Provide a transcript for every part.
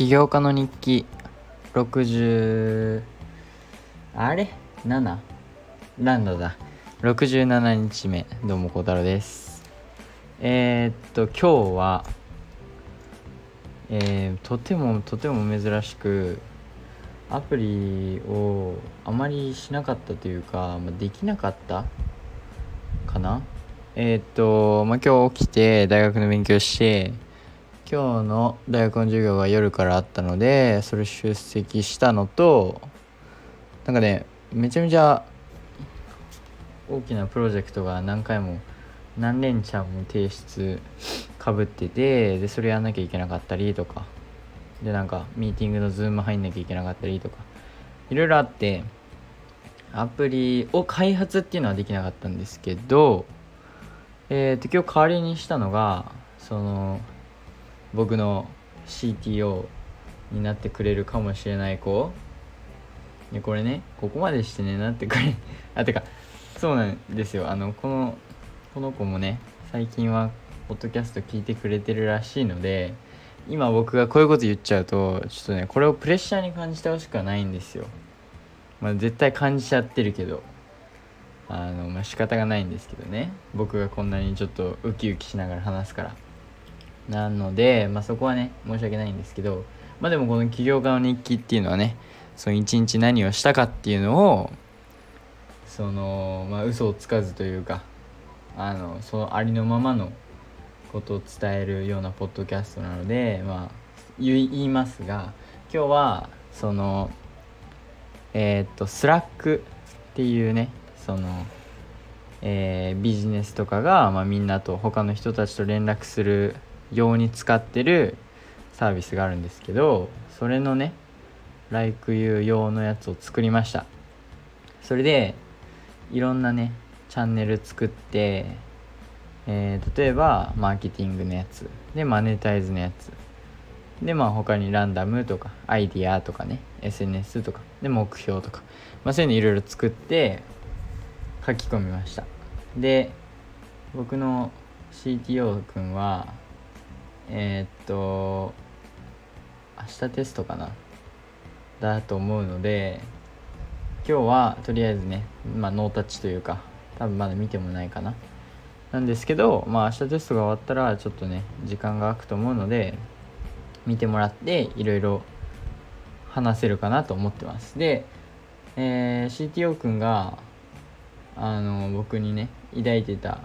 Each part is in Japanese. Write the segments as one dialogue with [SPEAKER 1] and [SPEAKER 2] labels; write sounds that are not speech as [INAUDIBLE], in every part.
[SPEAKER 1] 起業家の日記。60あれ ?7? なんだ。だ67日目どうも孝太郎です。えー、っと今日はえー、とてもとても珍しくアプリをあまりしなかったというか、まあ、できなかった？かな？えー、っと、まあ、今日起きて大学の勉強して今日の大学の授業が夜からあったのでそれ出席したのとなんかねめちゃめちゃ大きなプロジェクトが何回も何連チャンも提出かぶっててでそれやんなきゃいけなかったりとかでなんかミーティングのズーム入んなきゃいけなかったりとかいろいろあってアプリを開発っていうのはできなかったんですけどえっ、ー、と今日代わりにしたのがその僕の CTO になってくれるかもしれない子。でこれねここまでしてねなってくれ [LAUGHS] あてかそうなんですよ。あのこのこの子もね最近はポッドキャスト聞いてくれてるらしいので今僕がこういうこと言っちゃうとちょっとねこれをプレッシャーに感じてほしくはないんですよ。まあ絶対感じちゃってるけど。あのまあ仕方がないんですけどね。僕がこんなにちょっとウキウキしながら話すから。なので、まあ、そこはね申し訳ないんですけどまあでもこの起業家の日記っていうのはねその一日何をしたかっていうのをそのまあ嘘をつかずというかあのそのありのままのことを伝えるようなポッドキャストなのでまあ言いますが今日はそのえー、っと Slack っていうねそのえー、ビジネスとかが、まあ、みんなと他の人たちと連絡する用に使ってるサービスがあるんですけどそれのね LikeU 用のやつを作りました。それでいろんなねチャンネル作って、えー、例えばマーケティングのやつ。でマネタイズのやつ。でまあ他にランダムとかアイディアとかね SNS とかで目標とか、まあ、そういうのいろいろ作って書き込みました。で僕の CTO 君はえー、っと明日テストかな？だと思うので今日はとりあえずね、まあ、ノータッチというか多分まだ見てもないかな。なんですけどまあ明日テストが終わったらちょっとね時間が空くと思うので見てもらっていろいろ話せるかなと思ってます。で、えー、CTO 君があの僕にね抱いてた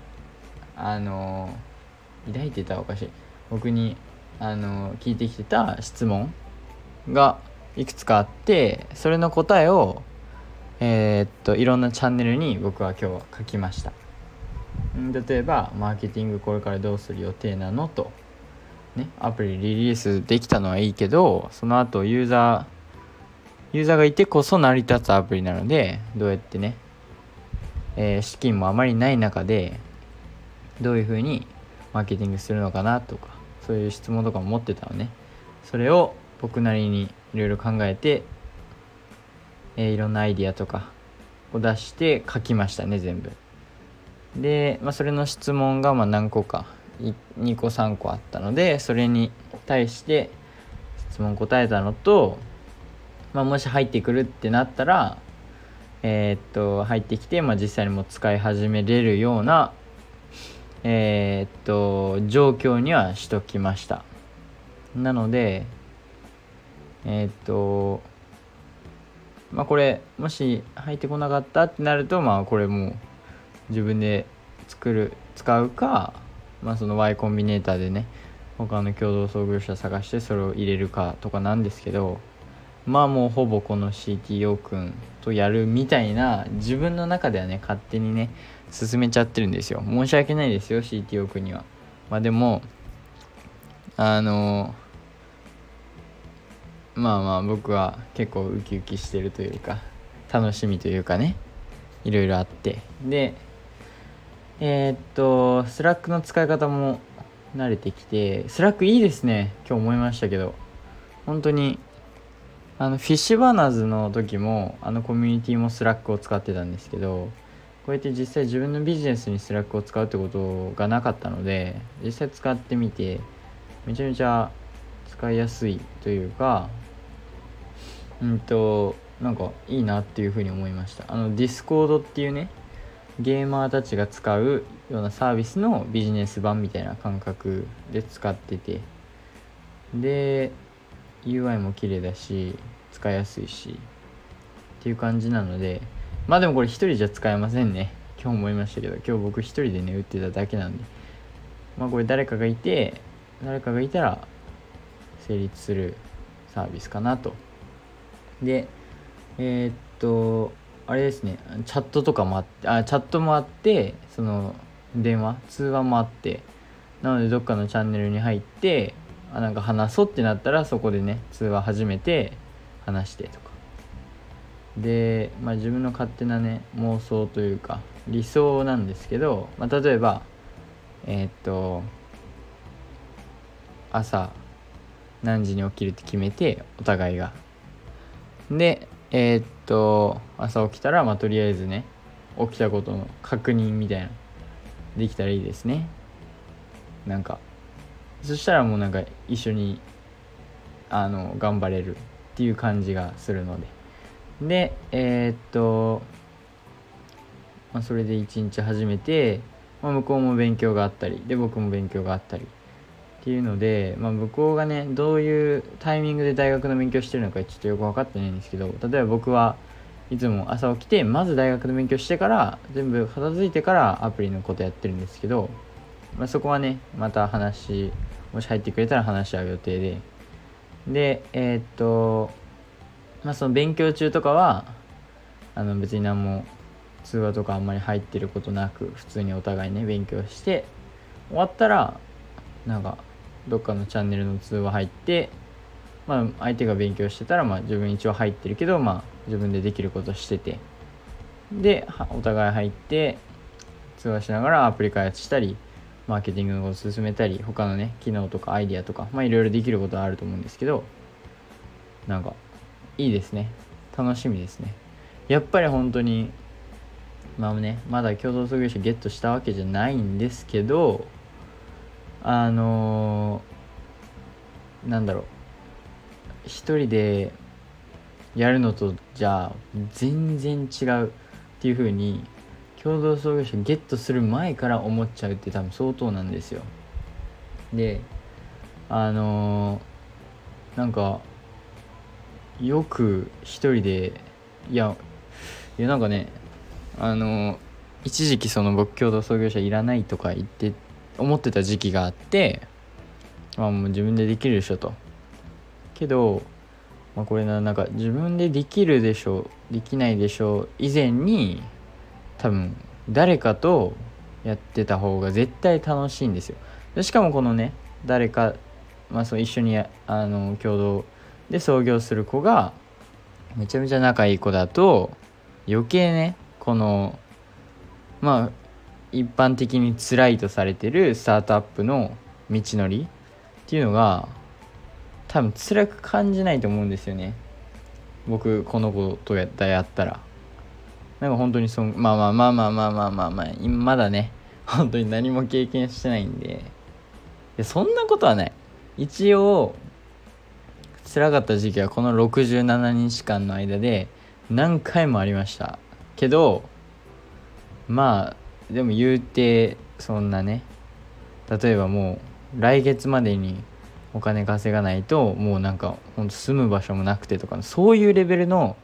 [SPEAKER 1] あの抱いてたおかしい僕にあの聞いてきてた質問がいくつかあってそれの答えをえー、っといろんなチャンネルに僕は今日は書きました。例えばマーケティングこれからどうする予定なのとねアプリリリースできたのはいいけどその後ユーザーユーザーがいてこそ成り立つアプリなのでどうやってね、えー、資金もあまりない中でどういうふうにマーケティングするのかなとかそういう質問とかも持ってたのね。それを僕なりにいろいろ考えて、えー、いろんなアイディアとかを出して書きましたね全部。で、まあ、それの質問がま何個か2個3個あったのでそれに対して質問答えたのと、まあ、もし入ってくるってなったらえー、っと入ってきて、まあ、実際にも使い始めれるようなえー、っと状況にはしときました。なのでえー、っとまあこれもし入ってこなかったってなるとまあこれも自分で作る使うかまあその Y コンビネーターでね他の共同創業者探してそれを入れるかとかなんですけどまあもうほぼこの CTO 君とやるみたいな自分の中ではね勝手にね進めちゃってるんですよ。申し訳ないですよ CTO 君には。まあでもあのまあまあ僕は結構ウキウキしてるというか楽しみというかねいろいろあって。でえー、っと Slack の使い方も慣れてきて Slack いいですね今日思いましたけど。本当にあの Fishburners の時もあのコミュニティも Slack を使ってたんですけどこうやって実際自分のビジネスに Slack を使うってことがなかったので実際使ってみてめちゃめちゃ使いやすいというかうんとなんかいいなっていうふうに思いました。あの Discord っていうねゲーマーたちが使うようなサービスのビジネス版みたいな感覚で使っててで UI も綺麗だし使いやすいしっていう感じなのでまあでもこれ一人じゃ使えませんね。今日思いましたけど今日僕一人でね打ってただけなんで。まあこれ誰かがいて誰かがいたら成立するサービスかなと。でえー、っとあれですねチャットとかもあってあチャットもあってその電話通話もあって。なのでどっかのチャンネルに入ってあなんか話そうってなったらそこでね通話始めて話してとか。で、まあ、自分の勝手なね妄想というか理想なんですけど、まあ、例えばえー、っと朝何時に起きるって決めてお互いが。でえー、っと朝起きたらまあとりあえずね起きたことの確認みたいなできたらいいですね。なんかそしたらもうなんか一緒にあの頑張れるっていう感じがするので。でえー、っと、まあ、それで一日始めて、まあ、向こうも勉強があったりで僕も勉強があったり。っていうので、まあ、向こうがねどういうタイミングで大学の勉強してるのかちょっとよく分かってないんですけど例えば僕はいつも朝起きてまず大学の勉強してから全部片付いてからアプリのことやってるんですけど、まあ、そこはねまた話もし入ってくれたら話し合う予定で。でえー、っとまあその勉強中とかはあの別に何も通話とかあんまり入ってることなく普通にお互いね勉強して終わったらなんかどっかのチャンネルの通話入ってまあ相手が勉強してたらまあ自分一応入ってるけどまあ自分でできることしてて。でお互い入って通話しながらアプリ開発したりマーケティングのこと進めたり他のね機能とかアイディアとかまあいろいろできることはあると思うんですけどなんかいいですね。楽しみですね。やっぱり本当にまあねまだ共同創業者ゲットしたわけじゃないんですけどあのー、なんだろう。一人でやるのとじゃあ全然違うっていう風に共同創業者ゲットする前から思っちゃうって多分相当なんですよ。であのー、なんかよく一人でいやいやなんかねあの、一時期その僕共同創業者いらないとか言って思ってた時期があってまあもう自分でできるでしょと。けど、まあ、これななんか自分でできるでしょできないでしょ以前に多分誰かとやってた方が絶対楽しいんですよ。でしかもこのね誰か、まあ、そう一緒にあの共同で創業する子がめちゃめちゃ仲いい子だと余計ねこのまあ一般的に辛いとされてるスタートアップの道のりっていうのが多分辛く感じないと思うんですよね。僕この子とやったやったら。なんか本当にそまあまあまあまあまあまあまあまあまだね本当に何も経験してないんで。いやそんなことはない。一応辛かった時期はこの67日間の間で何回もありました。けどまあでも言うてそんなね例えばもう来月までにお金稼がないともうなんかほんと住む場所もなくてとかそういうレベルの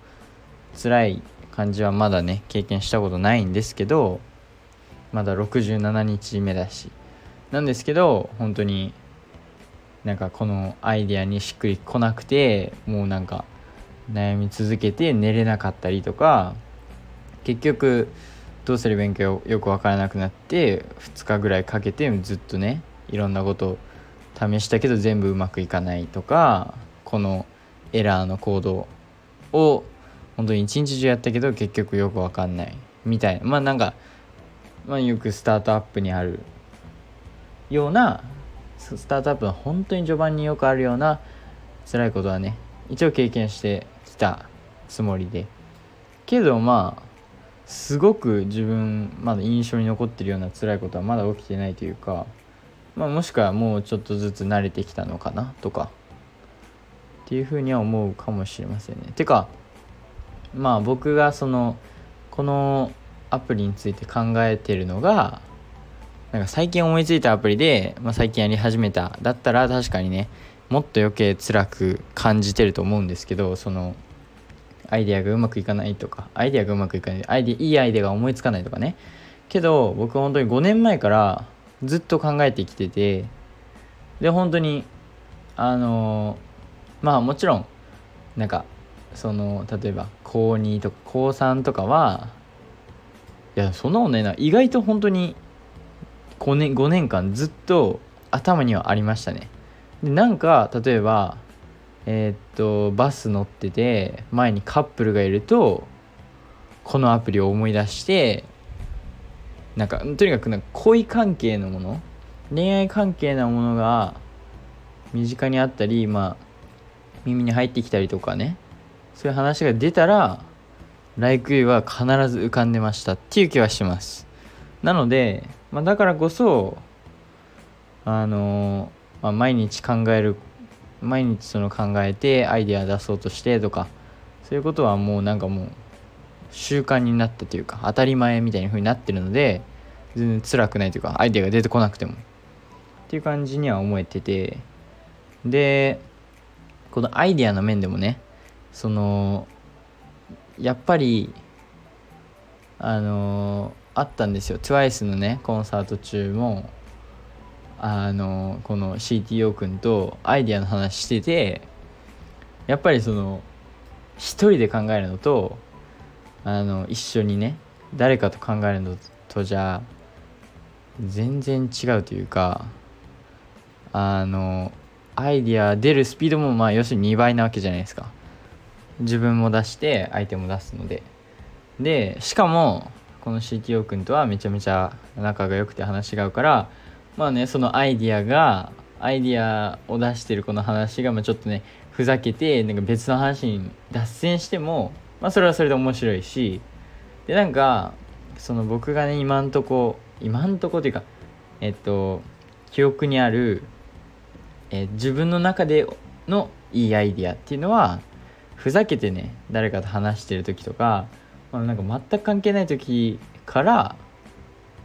[SPEAKER 1] 辛い感じはまだね経験したことないんですけどまだ67日目だし。なんですけど本当になんかこのアイデアにしっくりこなくてもうなんか悩み続けて寝れなかったりとか結局どうすればいいかよく分からなくなって2日ぐらいかけてずっとねいろんなことを試したけど全部うまくいかないとかこのエラーのコードを本当に一日中やったけど結局よく分かんない。みたいな。まあなんか、まあ、よくスタートアップにあるようなスタートアップの本当に序盤によくあるような辛いことはね一応経験してきたつもりで。けどまあすごく自分まだ印象に残ってるような辛いことはまだ起きてないというか、まあ、もしくはもうちょっとずつ慣れてきたのかなとかっていうふうには思うかもしれませんね。てかまあ僕がそのこのアプリについて考えてるのがなんか最近思いついたアプリで、まあ、最近やり始めた。だったら確かにねもっと余計辛く感じてると思うんですけどそのアイデアがうまくいかないとかアイデアがうまくいかないアイデいいアイデアが思いつかないとかね。けど僕は本当に5年前からずっと考えてきててで本当にあのまあもちろんなんかその例えば高2とか高3とかはいやそんなことないな意外と本当に5年 ,5 年間ずっと頭にはありましたね。でなんか例えばえー、っとバス乗ってて前にカップルがいるとこのアプリを思い出してなんかとにかくなんか恋関係のもの恋愛関係なものが身近にあったりまあ耳に入ってきたりとかねそういう話が出たら「ライク u は必ず浮かんでましたっていう気はします。なので、まあ、だからこそあのまあ、毎日考える毎日その考えてアイデア出そうとしてとかそういうことはもうなんかもう習慣になったというか当たり前みたいな風になってるので全然辛くないというかアイデアが出てこなくても。っていう感じには思えててでこのアイデアの面でもねそのやっぱりあのあったんですよ。TWICE のねコンサート中もあのこの CTO 君とアイデアの話しててやっぱりその一人で考えるのとあの一緒にね誰かと考えるのとじゃ全然違うというかあのアイディア出るスピードもまあ要するに2倍なわけじゃないですか。自分も出して相手も出すので。でしかもこの CTO 君とはめちゃめちゃ仲が良くて話が合うからまあねそのアイディアがアイディアを出してるこの話がまあちょっとねふざけてなんか別の話に脱線してもまあそれはそれで面白いしでなんかその僕がね今んとこ今んとこっていうかえっと記憶にある、え自分の中でのいいアイディアっていうのはふざけてね誰かと話してる時とか、まあ、なんか全く関係ない時から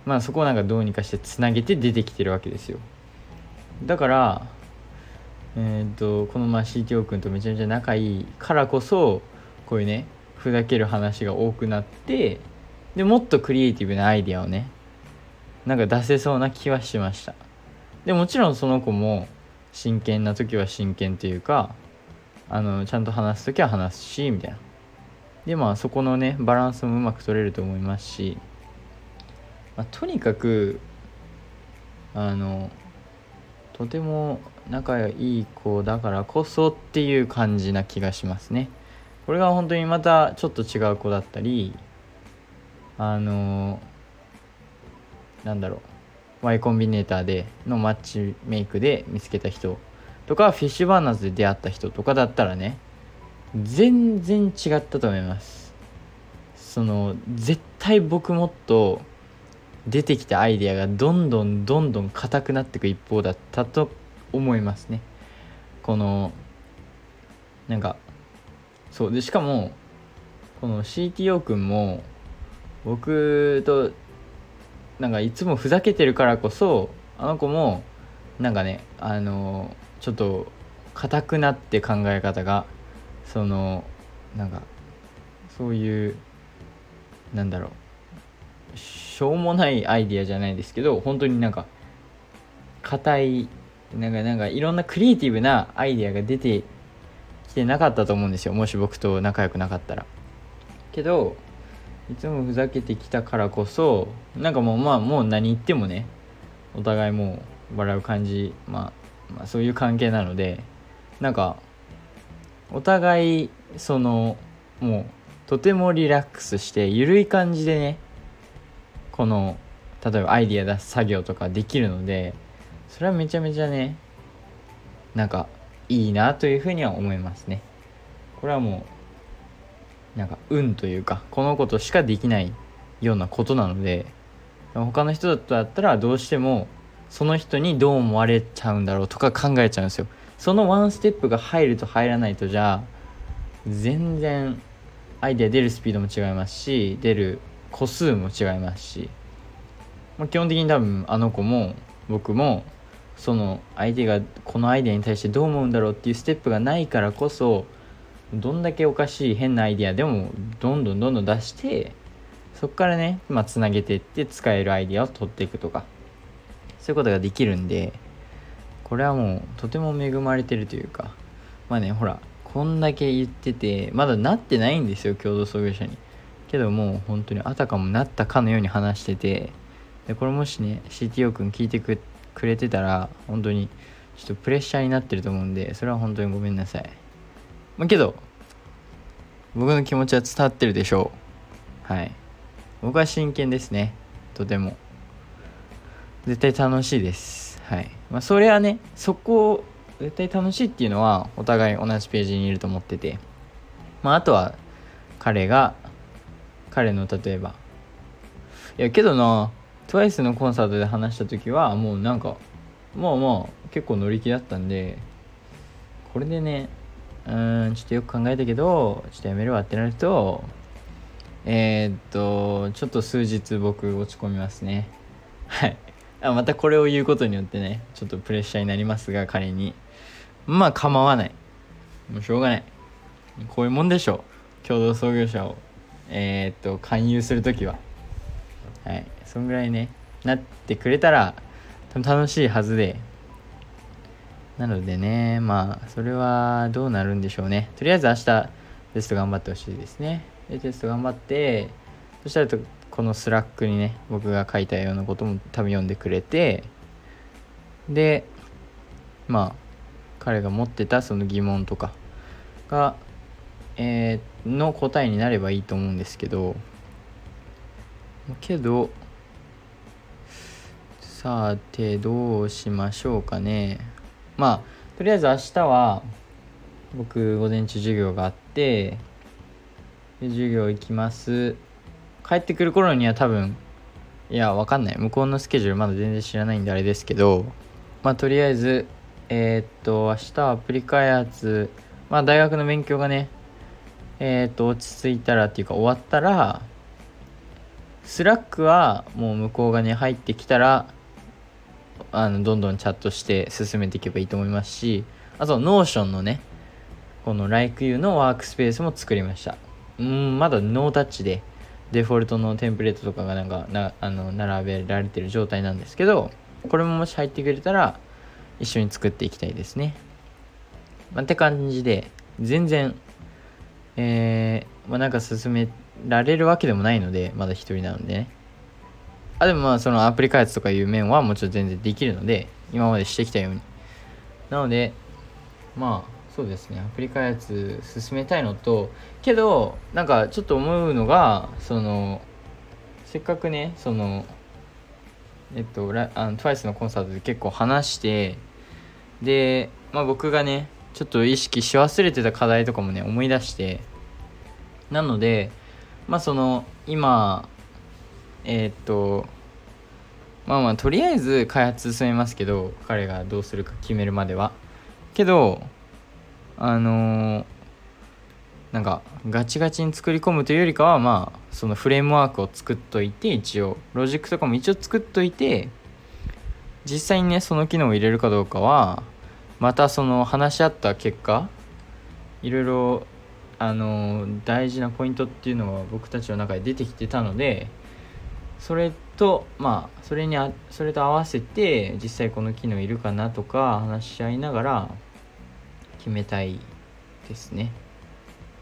[SPEAKER 1] まあそこをなんかどうにかしてつなげて出てきてるわけですよ。だからえー、っとこのまあ CTO 君とめちゃめちゃ仲いいからこそこういうねふざける話が多くなってでもっとクリエイティブなアイディアをねなんか出せそうな気はしました。でもちろんその子も真剣な時は真剣というかあのちゃんと話す時は話すしみたいな。でまあそこのねバランスもうまく取れると思いますしまあ、とにかくあのとても仲いい子だからこそっていう感じな気がしますね。これが本当にまたちょっと違う子だったりあのなんだろう Y コンビネーターでのマッチメイクで見つけた人とかフィッシュバーナーズで出会った人とかだったらね全然違ったと思います。その絶対僕もっと出てきたアイデアがどんどんどんどん硬くなっていく一方だったと思いますね。このなんかそう。でしかもこの CTO 君も僕となんかいつもふざけてるからこそあの子もなんかねあのちょっと硬くなって考え方がそのなんかそういうなんだろう。しょうもないアイディアじゃないですけど本当になんか硬いなんかなんかいろんなクリエイティブなアイディアが出てきてなかったと思うんですよ。もし僕と仲良くなかったら。けどいつもふざけてきたからこそなんかもうまあもう何言ってもねお互いもう笑う感じ、まあ、まあそういう関係なのでなんかお互いそのもうとてもリラックスして緩い感じでねこの例えばアイディア出す作業とかできるのでそれはめちゃめちゃねなんかいいなというふうには思いますね。これはもうなんか運というかこのことしかできないようなことなので他の人だったらどうしてもその人にどう思われちゃうんだろうとか考えちゃうんですよ。そのワンステップが入ると入らないとじゃあ全然アイデア出るスピードも違いますし出る個数も違いますし、まあ、基本的に多分あの子も僕もその相手がこのアイデアに対してどう思うんだろうっていうステップがないからこそどんだけおかしい変なアイデアでもどんどんどんどん出してそこからね、まあ、つなげていって使えるアイデアを取っていくとかそういうことができるんでこれはもうとても恵まれてるというかまあねほらこんだけ言っててまだなってないんですよ共同創業者に。けどもう本当にあたかもなったかのように話しててでこれもしね CTO 君聞いてくれてたら本当にちょっとプレッシャーになってると思うんでそれは本当にごめんなさい。まあけど僕の気持ちは伝わってるでしょう。はい。僕は真剣ですね。とても。絶対楽しいです。はい。まあそれはねそこを絶対楽しいっていうのはお互い同じページにいると思ってて。まああとは彼が彼の例えば。いやけどな TWICE のコンサートで話した時はもうなんかまあまあ結構乗り気だったんでこれでねうんちょっとよく考えたけどちょっとやめるわってなるとえー、っとちょっと数日僕落ち込みますね。はい。あまたこれを言うことによってねちょっとプレッシャーになりますが彼に。まあ構わない。もうしょうがない。こういうもんでしょう。共同創業者をえー、っと勧誘する時は。はい。そんぐらいね。なってくれたら多分楽しいはずで。なのでねまあそれはどうなるんでしょうね。とりあえず明日テスト頑張ってほしいですね。でテスト頑張ってそしたらこの Slack にね僕が書いたようなことも多分読んでくれてでまあ彼が持ってたその疑問とかが、えー、の答えになればいいと思うんですけどけどさてどうしましょうかね。まあとりあえず明日は僕午前中授業があって授業行きます。帰ってくる頃には多分いやわかんない。向こうのスケジュールまだ全然知らないんであれですけどまあとりあえずえー、っと明日はアプリ開発まあ大学の勉強がねえー、っと落ち着いたらっていうか終わったら Slack はもう向こうがね入ってきたらあのどんどんチャットして進めていけばいいと思いますしあと Notion のねこの LikeU のワークスペースも作りました。うんまだノータッチでデフォルトのテンプレートとかがなんかなあの並べられてる状態なんですけどこれももし入ってくれたら一緒に作っていきたいですね、まあ、って感じで全然えー、まあ、なんか進められるわけでもないのでまだ一人なのでね。あでもまあそのアプリ開発とかいう面はもちろん全然できるので今までしてきたように。なのでまあそうですね。アプリ開発進めたいのとけどなんかちょっと思うのがそのせっかくねそのえっとあの TWICE のコンサートで結構話してで、まあ、僕がねちょっと意識し忘れてた課題とかもね思い出してなのでまあその今え、っとまあまあとりあえず開発進めますけど彼がどうするか決めるまでは。けどあのー、なんかガチガチに作り込むというよりかはまあそのフレームワークを作っといて一応ロジックとかも一応作っといて実際にねその機能を入れるかどうかはまたその話し合った結果いろいろあの大事なポイントっていうのが僕たちの中で出てきてたのでそれとまあそれにあそれと合わせて実際この機能いるかなとか話し合いながら決めたいですね。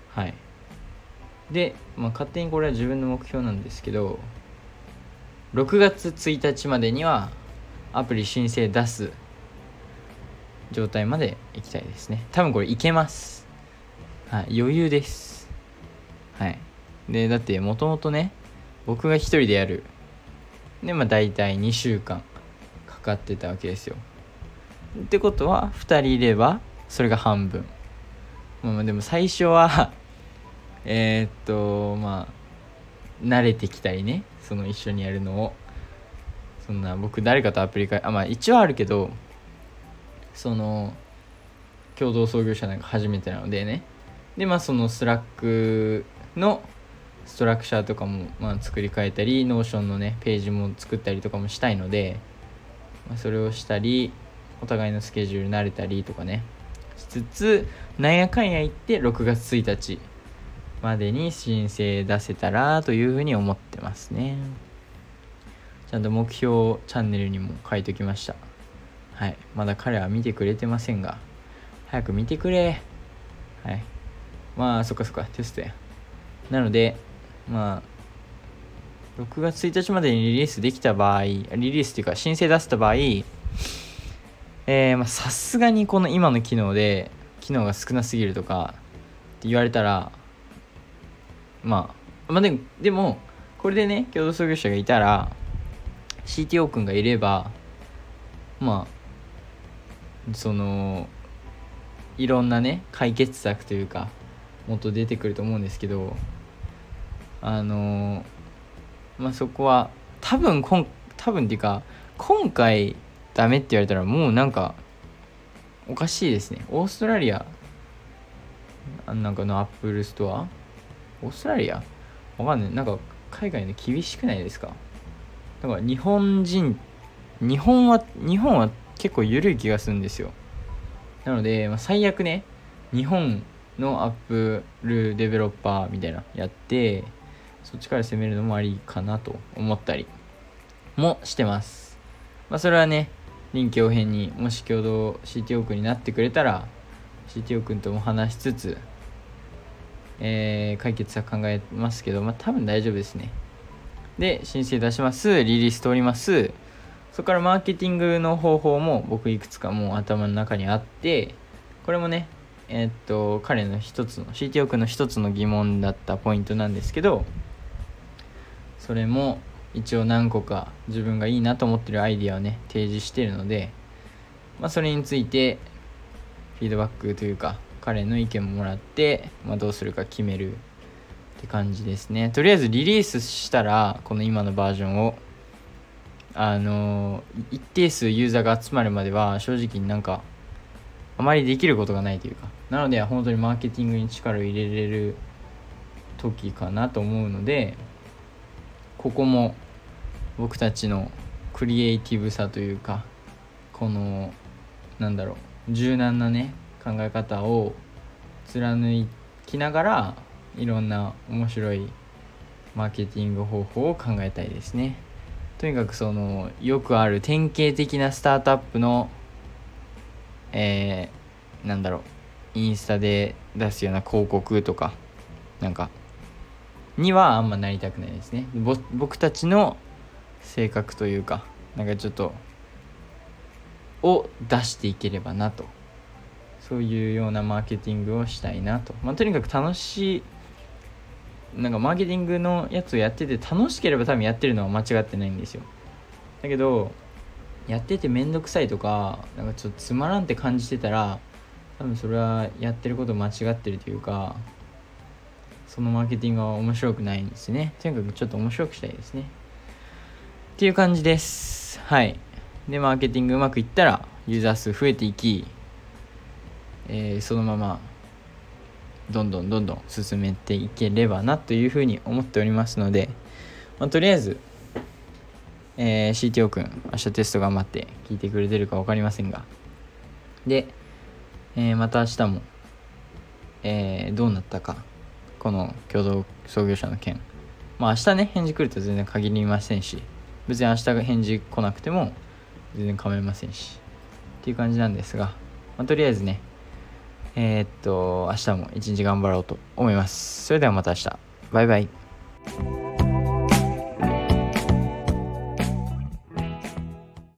[SPEAKER 1] はい。で、まあ、勝手にこれは自分の目標なんですけど6月1日までにはアプリ申請出す状態まで行きたいですね。多分これいけます。はい。余裕です。はい。でだってもともとね僕が一人でやる。でまあ大体2週間かかってたわけですよ。ってことは2人いればそれが半分。まあでも最初は [LAUGHS] えっとまあ慣れてきたりねその一緒にやるのを。そんな僕誰かとアプリ会あまあ一応あるけどその共同創業者なんか初めてなのでね。でまあその Slack のストラクチャーとかもまあ作り変えたり Notion のねページも作ったりとかもしたいので、まあ、それをしたりお互いのスケジュール慣れたりとかね。つつなんやかんや言って6月1日までに申請出せたらというふうに思ってますね。ちゃんと目標チャンネルにも書いときました。はい。まだ彼は見てくれてませんが。早く見てくれ。はい。まあそっかそっかテストや。なのでまあ6月1日までにリリースできた場合リリースっていうか申請出せた場合えー、さすがにこの今の機能で機能が少なすぎるとかって言われたらまあまあでもでもこれでね共同創業者がいたら CTO 君がいればまあそのいろんなね解決策というかもっと出てくると思うんですけどあのまあそこは多分こん多分っていうか今回ダメって言われたらもうなんかおかしいですね。オーストラリアなんかのアップルストア？オーストラリア？わかんない。なんか海外で厳しくないですか？だから日本人日本は日本は結構緩い気がするんですよ。なので、まあ、最悪ね日本のアップルデベロッパーみたいなやってそっちから攻めるのもありかなと思ったりもしてます。まあそれはね臨機応変にもし共同 CTO 君になってくれたら CTO 君とも話しつつ、えー、解決策考えますけど、まあ、多分大丈夫ですね。で申請出します。リリース通ります。そこからマーケティングの方法も僕いくつかもう頭の中にあってこれもねえー、っと彼の一つの CTO 君の一つの疑問だったポイントなんですけどそれも一応何個か自分がいいなと思ってるアイディアをね提示してるので、まあ、それについてフィードバックというか彼の意見ももらって、まあ、どうするか決めるって感じですね。とりあえずリリースしたらこの今のバージョンをあの一定数ユーザーが集まるまでは正直になんかあまりできることがないというか。なので本当にマーケティングに力を入れれる時かなと思うのでここも僕たちのクリエイティブさというかこのなんだろう柔軟なね考え方を貫きながらいろんな面白いマーケティング方法を考えたいですね。とにかくそのよくある典型的なスタートアップのえー、なんだろうインスタで出すような広告とかなんかにはあんまなりたくないですね。僕たちの性格というかなんかちょっとを出していければなと。そういうようなマーケティングをしたいなと、まあ、とにかく楽しいなんかマーケティングのやつをやってて楽しければ多分やってるのは間違ってないんですよ。だけどやってて面倒くさいとかなんかちょっとつまらんって感じてたら多分それはやってること間違ってるというかそのマーケティングは面白くないんですね。とにかくちょっと面白くしたいですね。っていう感じです。はい。でマーケティングうまくいったらユーザー数増えていき、えー、そのままどんどんどんどん進めていければなというふうに思っておりますので、まあ、とりあえず、えー、CTO 君明日テスト頑張って聞いてくれてるか分かりませんが。で、えー、また明日も、えー、どうなったかこの共同創業者の件。まあ明日ね返事来ると全然限りませんし。別に明日が返事来なくても全然構いませんしっていう感じなんですが、まあ、とりあえずねえー、っと明日も一日頑張ろうと思います。それではまた明日。バイバイ。